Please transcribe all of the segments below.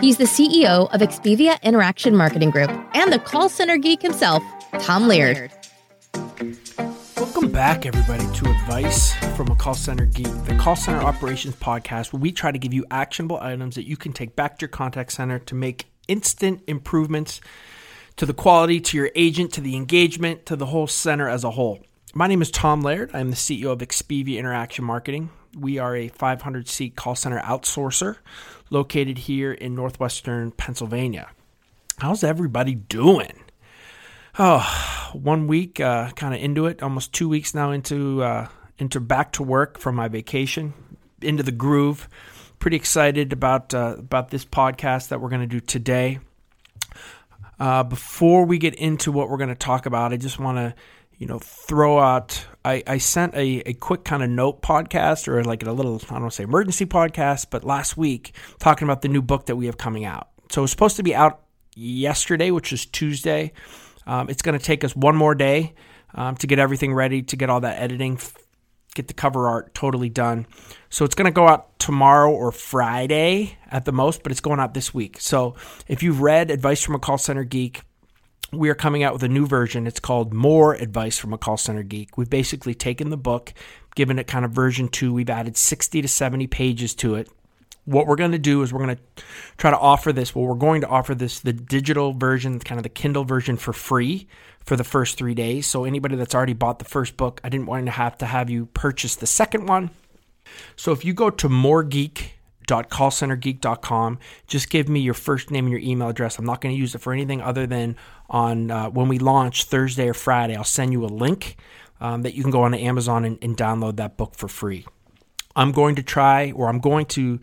He's the CEO of Expivia Interaction Marketing Group and the call center geek himself, Tom Laird. Welcome back, everybody, to Advice from a Call Center Geek, the call center operations podcast, where we try to give you actionable items that you can take back to your contact center to make instant improvements to the quality, to your agent, to the engagement, to the whole center as a whole. My name is Tom Laird. I'm the CEO of Expivia Interaction Marketing. We are a 500 seat call center outsourcer located here in northwestern Pennsylvania. How's everybody doing? Oh, one week, uh, kind of into it, almost two weeks now into uh, into back to work from my vacation, into the groove. Pretty excited about uh, about this podcast that we're going to do today. Uh, before we get into what we're going to talk about, I just want to you know, throw out. I, I sent a, a quick kind of note podcast or like a little, I don't want to say emergency podcast, but last week talking about the new book that we have coming out. So it's supposed to be out yesterday, which is Tuesday. Um, it's going to take us one more day um, to get everything ready, to get all that editing, get the cover art totally done. So it's going to go out tomorrow or Friday at the most, but it's going out this week. So if you've read Advice from a Call Center Geek, we are coming out with a new version. It's called More Advice from a Call Center Geek. We've basically taken the book, given it kind of version two. We've added 60 to 70 pages to it. What we're going to do is we're going to try to offer this. Well, we're going to offer this the digital version, kind of the Kindle version for free for the first three days. So anybody that's already bought the first book, I didn't want to have to have you purchase the second one. So if you go to More Geek callcentergeek.com. Just give me your first name and your email address. I'm not going to use it for anything other than on uh, when we launch Thursday or Friday. I'll send you a link um, that you can go on to Amazon and, and download that book for free. I'm going to try, or I'm going to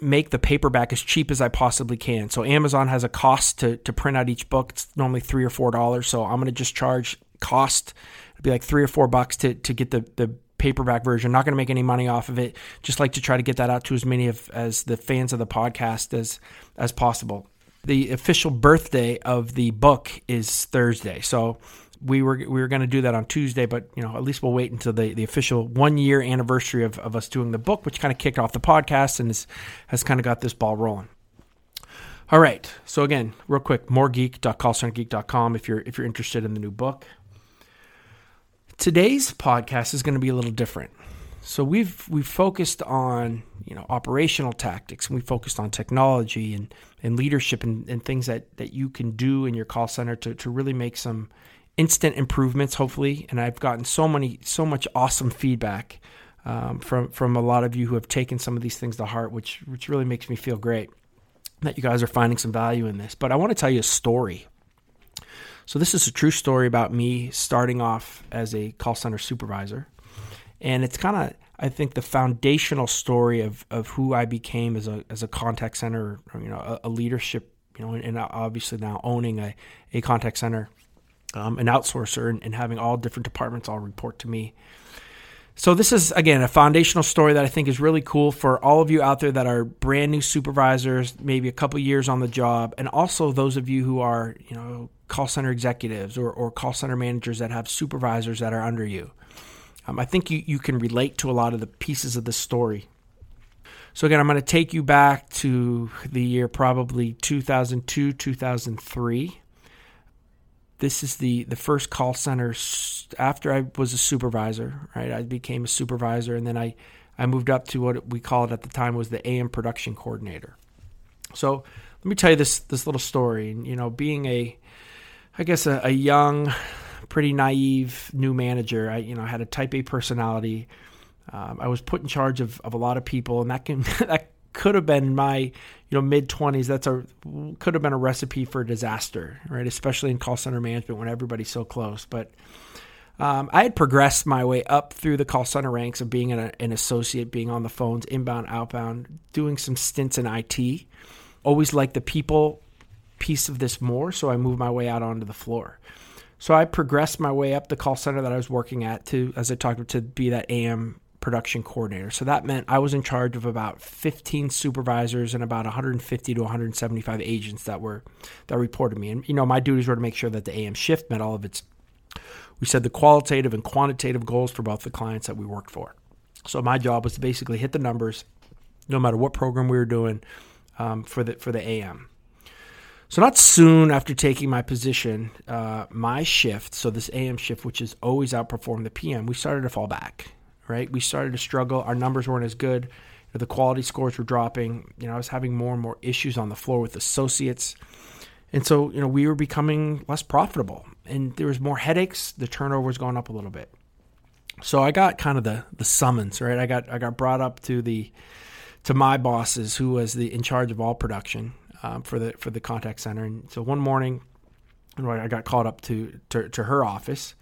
make the paperback as cheap as I possibly can. So Amazon has a cost to, to print out each book. It's normally three or four dollars. So I'm going to just charge cost. It'd be like three or four bucks to, to get the, the paperback version. Not going to make any money off of it. Just like to try to get that out to as many of as the fans of the podcast as as possible. The official birthday of the book is Thursday, so we were we were going to do that on Tuesday, but you know at least we'll wait until the, the official one year anniversary of, of us doing the book, which kind of kicked off the podcast and is, has kind of got this ball rolling. All right, so again, real quick, moregeek.callcentergeek.com if you're if you're interested in the new book. Today's podcast is going to be a little different. So we've we've focused on you know operational tactics and we focused on technology and, and leadership and, and things that, that you can do in your call center to, to really make some instant improvements hopefully. And I've gotten so many so much awesome feedback um, from from a lot of you who have taken some of these things to heart which which really makes me feel great that you guys are finding some value in this. But I want to tell you a story so this is a true story about me starting off as a call center supervisor, and it's kind of I think the foundational story of, of who I became as a as a contact center, or, you know, a, a, leadership, you know, and obviously now owning a, a contact center, um, an outsourcer, and, and having all different departments all report to me. So this is again a foundational story that I think is really cool for all of you out there that are brand new supervisors, maybe a couple years on the job, and also those of you who are, you know, call center executives or, or call center managers that have supervisors that are under you. Um, I think you, you can relate to a lot of the pieces of the story. So, again, I'm going to take you back to the year probably 2002, 2003. This is the, the first call center after I was a supervisor, right? I became a supervisor and then I, I moved up to what we called at the time was the AM production coordinator. So, let me tell you this this little story. And you know, being a I guess a, a young, pretty naive new manager. I you know had a type A personality. Um, I was put in charge of, of a lot of people, and that can that could have been my you know mid twenties. That's a could have been a recipe for disaster, right? Especially in call center management when everybody's so close. But um, I had progressed my way up through the call center ranks of being an, an associate, being on the phones, inbound, outbound, doing some stints in IT. Always liked the people piece of this more, so I moved my way out onto the floor. So I progressed my way up the call center that I was working at to, as I talked, to be that AM production coordinator. So that meant I was in charge of about 15 supervisors and about 150 to 175 agents that were that reported me. And you know, my duties were to make sure that the AM shift met all of its we said the qualitative and quantitative goals for both the clients that we worked for. So my job was to basically hit the numbers, no matter what program we were doing um, for the for the AM. So not soon after taking my position, uh, my shift, so this AM shift, which has always outperformed the PM, we started to fall back. Right, we started to struggle. Our numbers weren't as good. The quality scores were dropping. You know, I was having more and more issues on the floor with associates. And so, you know, we were becoming less profitable and there was more headaches. The turnover was going up a little bit. So I got kind of the, the summons, right? I got I got brought up to the to my bosses, who was the in charge of all production um, for the for the contact center. And so one morning, I got called up to, to to her office,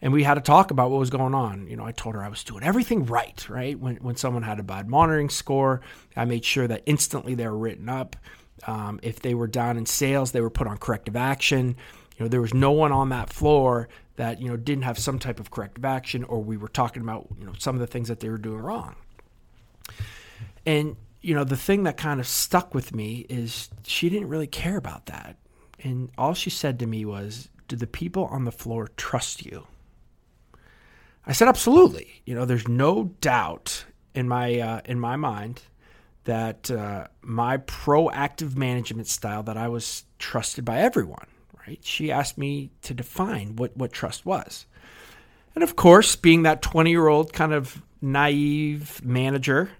and we had to talk about what was going on. You know, I told her I was doing everything right. Right when when someone had a bad monitoring score, I made sure that instantly they were written up. Um, if they were down in sales, they were put on corrective action. You know, there was no one on that floor that you know didn't have some type of corrective action, or we were talking about you know some of the things that they were doing wrong. And you know, the thing that kind of stuck with me is she didn't really care about that, and all she said to me was, "Do the people on the floor trust you?" I said, "Absolutely." You know, there's no doubt in my uh, in my mind that uh, my proactive management style that I was trusted by everyone. Right? She asked me to define what what trust was, and of course, being that twenty year old kind of naive manager,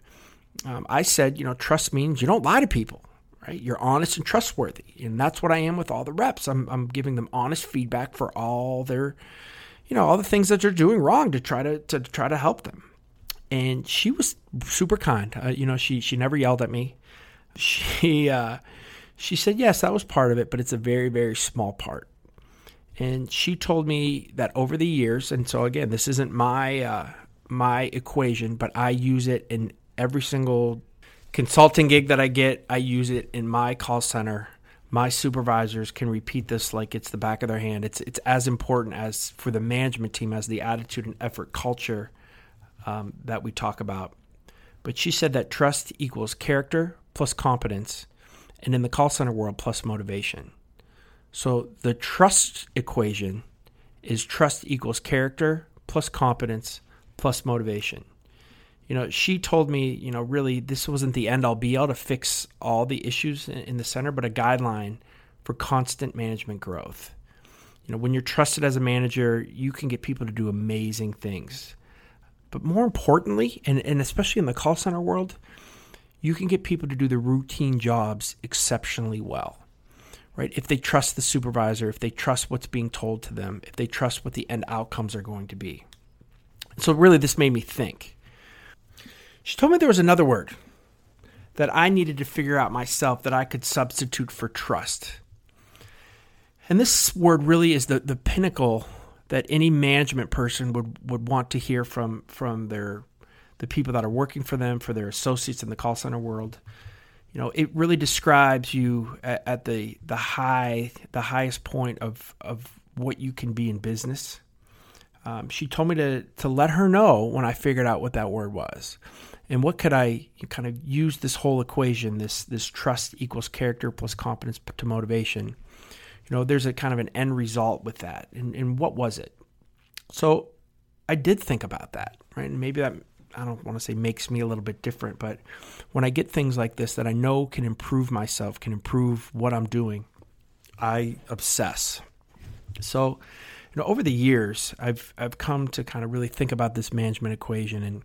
um, I said, you know, trust means you don't lie to people. Right? You're honest and trustworthy, and that's what I am with all the reps. I'm I'm giving them honest feedback for all their, you know, all the things that they're doing wrong to try to to try to help them and she was super kind. Uh, you know, she she never yelled at me. She uh, she said yes, that was part of it, but it's a very very small part. And she told me that over the years, and so again, this isn't my uh, my equation, but I use it in every single consulting gig that I get. I use it in my call center. My supervisors can repeat this like it's the back of their hand. It's it's as important as for the management team as the attitude and effort culture um, that we talk about. But she said that trust equals character plus competence, and in the call center world, plus motivation. So the trust equation is trust equals character plus competence plus motivation. You know, she told me, you know, really this wasn't the end all be all to fix all the issues in the center, but a guideline for constant management growth. You know, when you're trusted as a manager, you can get people to do amazing things. But more importantly, and, and especially in the call center world, you can get people to do the routine jobs exceptionally well. Right? If they trust the supervisor, if they trust what's being told to them, if they trust what the end outcomes are going to be. So, really, this made me think. She told me there was another word that I needed to figure out myself that I could substitute for trust. And this word really is the, the pinnacle that any management person would, would want to hear from from their the people that are working for them, for their associates in the call center world. You know, it really describes you at, at the the high the highest point of of what you can be in business. Um, she told me to to let her know when I figured out what that word was, and what could I kind of use this whole equation this this trust equals character plus competence to motivation you know, there's a kind of an end result with that. And, and what was it? So I did think about that, right? And maybe that, I don't want to say makes me a little bit different, but when I get things like this that I know can improve myself, can improve what I'm doing, I obsess. So, you know, over the years, I've I've come to kind of really think about this management equation, and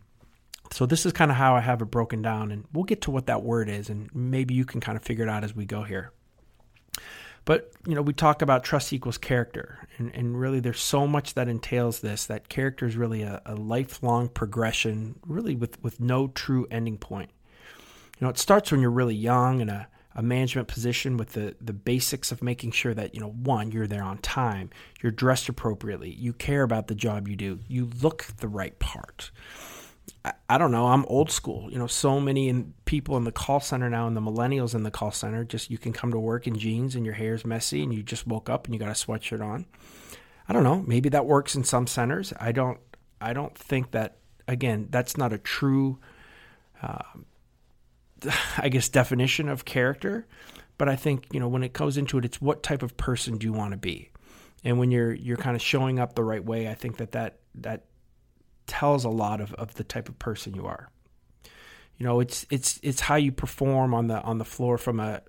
so this is kind of how I have it broken down. And we'll get to what that word is, and maybe you can kind of figure it out as we go here. But you know, we talk about trust equals character, and, and really, there's so much that entails this. That character is really a, a lifelong progression, really with with no true ending point. You know, it starts when you're really young and a, a management position with the the basics of making sure that you know one, you're there on time, you're dressed appropriately, you care about the job you do, you look the right part. I, don't know. I'm old school. You know, so many in, people in the call center now, and the millennials in the call center, just you can come to work in jeans and your hair's messy, and you just woke up and you got a sweatshirt on. I don't know. Maybe that works in some centers. I don't. I don't think that. Again, that's not a true, uh, I guess, definition of character. But I think you know when it goes into it, it's what type of person do you want to be, and when you're you're kind of showing up the right way, I think that that that tells a lot of, of the type of person you are. You know, it's it's it's how you perform on the on the floor from a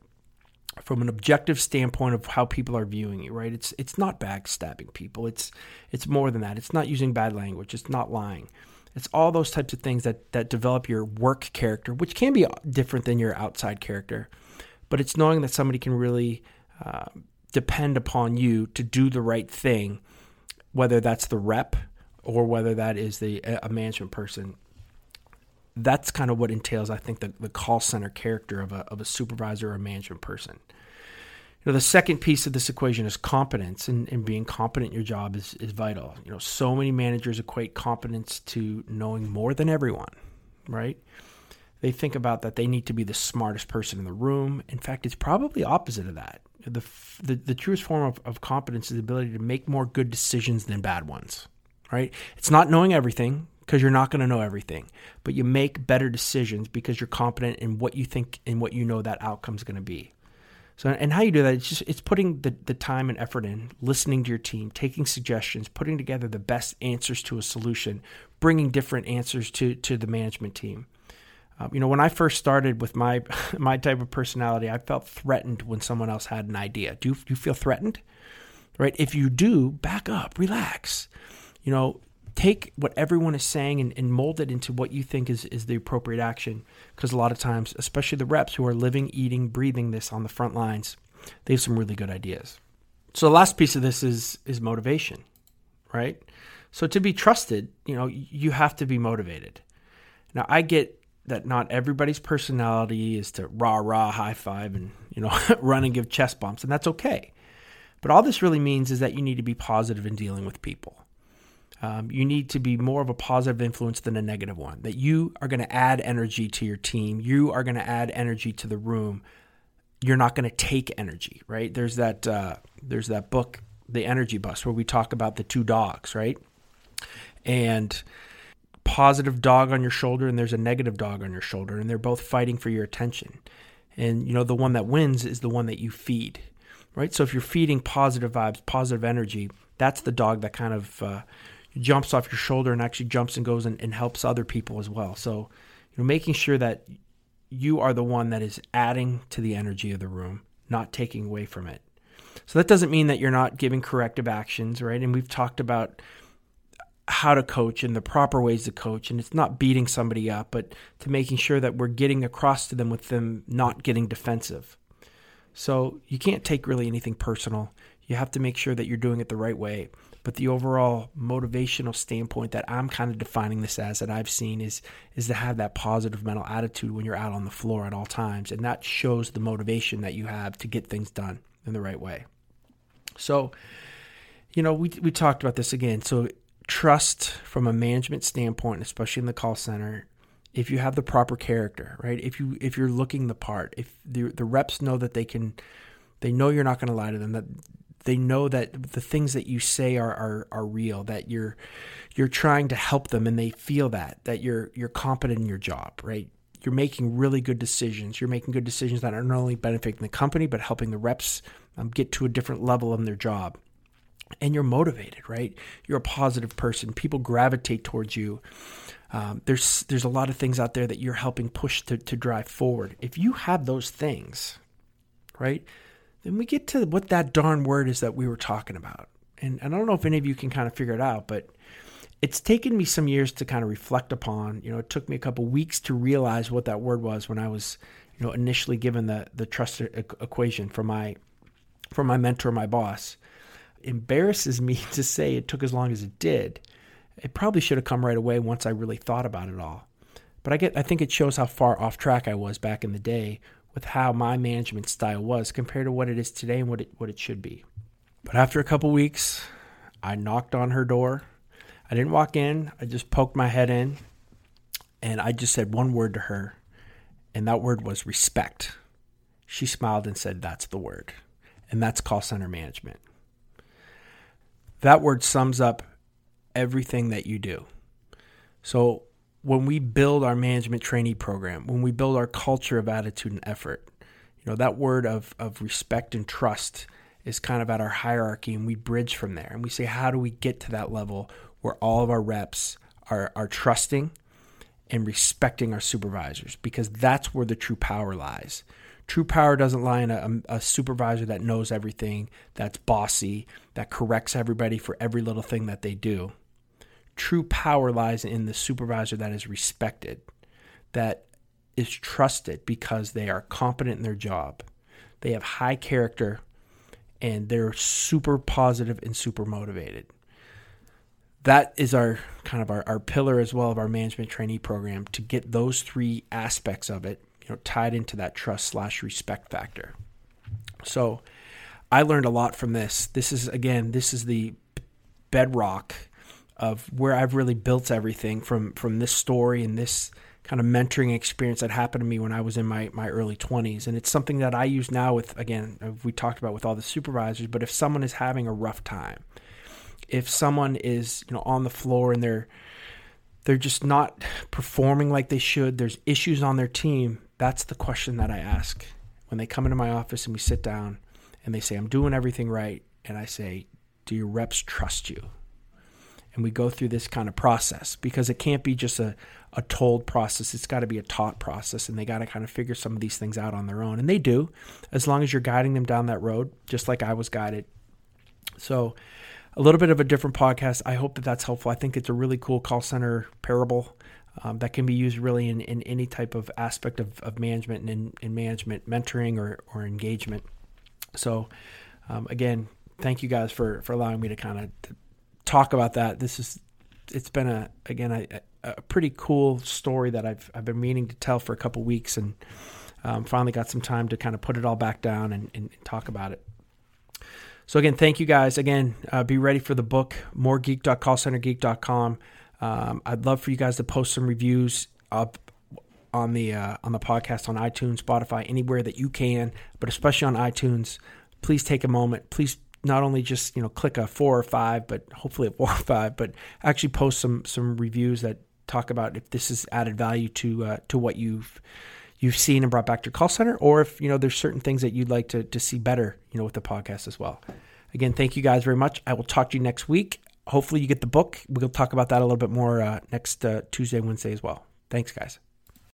from an objective standpoint of how people are viewing you, right? It's it's not backstabbing people. It's it's more than that. It's not using bad language. It's not lying. It's all those types of things that that develop your work character, which can be different than your outside character. But it's knowing that somebody can really uh, depend upon you to do the right thing, whether that's the rep or whether that is the a management person. That's kind of what entails, I think, the, the call center character of a, of a supervisor or a management person. You know, the second piece of this equation is competence, and, and being competent in your job is, is vital. You know, so many managers equate competence to knowing more than everyone, right? They think about that they need to be the smartest person in the room. In fact, it's probably opposite of that. The, the, the truest form of, of competence is the ability to make more good decisions than bad ones right? It's not knowing everything because you're not going to know everything, but you make better decisions because you're competent in what you think and what you know that outcome is going to be. So, and how you do that, it's just it's putting the, the time and effort in, listening to your team, taking suggestions, putting together the best answers to a solution, bringing different answers to to the management team. Um, you know, when I first started with my my type of personality, I felt threatened when someone else had an idea. Do you, do you feel threatened? Right? If you do, back up, relax you know, take what everyone is saying and, and mold it into what you think is, is the appropriate action. Because a lot of times, especially the reps who are living, eating, breathing this on the front lines, they have some really good ideas. So the last piece of this is is motivation, right? So to be trusted, you know, you have to be motivated. Now I get that not everybody's personality is to rah rah high five and you know run and give chest bumps, and that's okay. But all this really means is that you need to be positive in dealing with people. Um, you need to be more of a positive influence than a negative one. That you are going to add energy to your team. You are going to add energy to the room. You're not going to take energy, right? There's that. Uh, there's that book, The Energy Bus, where we talk about the two dogs, right? And positive dog on your shoulder, and there's a negative dog on your shoulder, and they're both fighting for your attention. And you know the one that wins is the one that you feed, right? So if you're feeding positive vibes, positive energy, that's the dog that kind of uh, jumps off your shoulder and actually jumps and goes and, and helps other people as well. So, you know, making sure that you are the one that is adding to the energy of the room, not taking away from it. So that doesn't mean that you're not giving corrective actions, right? And we've talked about how to coach and the proper ways to coach and it's not beating somebody up but to making sure that we're getting across to them with them not getting defensive so you can't take really anything personal you have to make sure that you're doing it the right way but the overall motivational standpoint that I'm kind of defining this as that I've seen is is to have that positive mental attitude when you're out on the floor at all times, and that shows the motivation that you have to get things done in the right way. So, you know, we we talked about this again. So trust from a management standpoint, especially in the call center, if you have the proper character, right? If you if you're looking the part, if the the reps know that they can they know you're not going to lie to them that they know that the things that you say are, are are real that you're you're trying to help them and they feel that that you're you're competent in your job right? You're making really good decisions. You're making good decisions that are not only benefiting the company but helping the reps um, get to a different level in their job. And you're motivated right? You're a positive person. People gravitate towards you. Um, there's there's a lot of things out there that you're helping push to, to drive forward. If you have those things right then we get to what that darn word is that we were talking about. And, and I don't know if any of you can kind of figure it out, but it's taken me some years to kind of reflect upon. You know, it took me a couple weeks to realize what that word was when I was, you know, initially given the the trust equation for my from my mentor, my boss. Embarrasses me to say it took as long as it did. It probably should have come right away once I really thought about it all. But I get I think it shows how far off track I was back in the day with how my management style was compared to what it is today and what it what it should be. But after a couple weeks, I knocked on her door. I didn't walk in, I just poked my head in and I just said one word to her, and that word was respect. She smiled and said, That's the word. And that's call center management. That word sums up everything that you do. So, when we build our management trainee program, when we build our culture of attitude and effort, you know, that word of, of respect and trust is kind of at our hierarchy and we bridge from there. And we say, how do we get to that level where all of our reps are, are trusting and respecting our supervisors? Because that's where the true power lies. True power doesn't lie in a, um, a, supervisor that knows everything, that's bossy, that corrects everybody for every little thing that they do. True power lies in the supervisor that is respected, that is trusted because they are competent in their job. They have high character and they're super positive and super motivated. That is our kind of our, our pillar as well of our management trainee program to get those three aspects of it you know tied into that trust slash respect factor. So I learned a lot from this. This is again, this is the bedrock of where I've really built everything from from this story and this kind of mentoring experience that happened to me when I was in my, my early 20s. And it's something that I use now with, again, uh, we talked about with all the supervisors, but if someone is having a rough time, if someone is, you know, on the floor and they're, they're just not performing like they should, there's issues on their team, that's the question that I ask when they come into my office and we sit down and they say, I'm doing everything right. And I say, Do your reps trust you? And we go through this kind of process because it can't be just a, a told process. It's got to be a taught process. And they got to kind of figure some of these things out on their own. And they do, as long as you're guiding them down that road, just like I was guided. So, a little bit of a different podcast. I hope that that's helpful. I think it's a really cool call center parable um, that can be used really in, in any type of aspect of, of management and in, in management mentoring or, or engagement. So, um, again, thank you guys for, for allowing me to kind of talk about that. This is, it's been a, again, a, a pretty cool story that I've, I've been meaning to tell for a couple weeks and um, finally got some time to kind of put it all back down and, and talk about it. So again, thank you guys. Again, uh, be ready for the book, moregeek.callcentergeek.com. Um, I'd love for you guys to post some reviews up on the uh, on the podcast on iTunes, Spotify, anywhere that you can, but especially on iTunes. Please take a moment. Please not only just you know click a four or five, but hopefully a four or five, but actually post some some reviews that talk about if this has added value to uh, to what you've you've seen and brought back to your call center, or if you know there's certain things that you'd like to to see better, you know, with the podcast as well. Again, thank you guys very much. I will talk to you next week. Hopefully, you get the book. We'll talk about that a little bit more uh, next uh, Tuesday, Wednesday as well. Thanks, guys.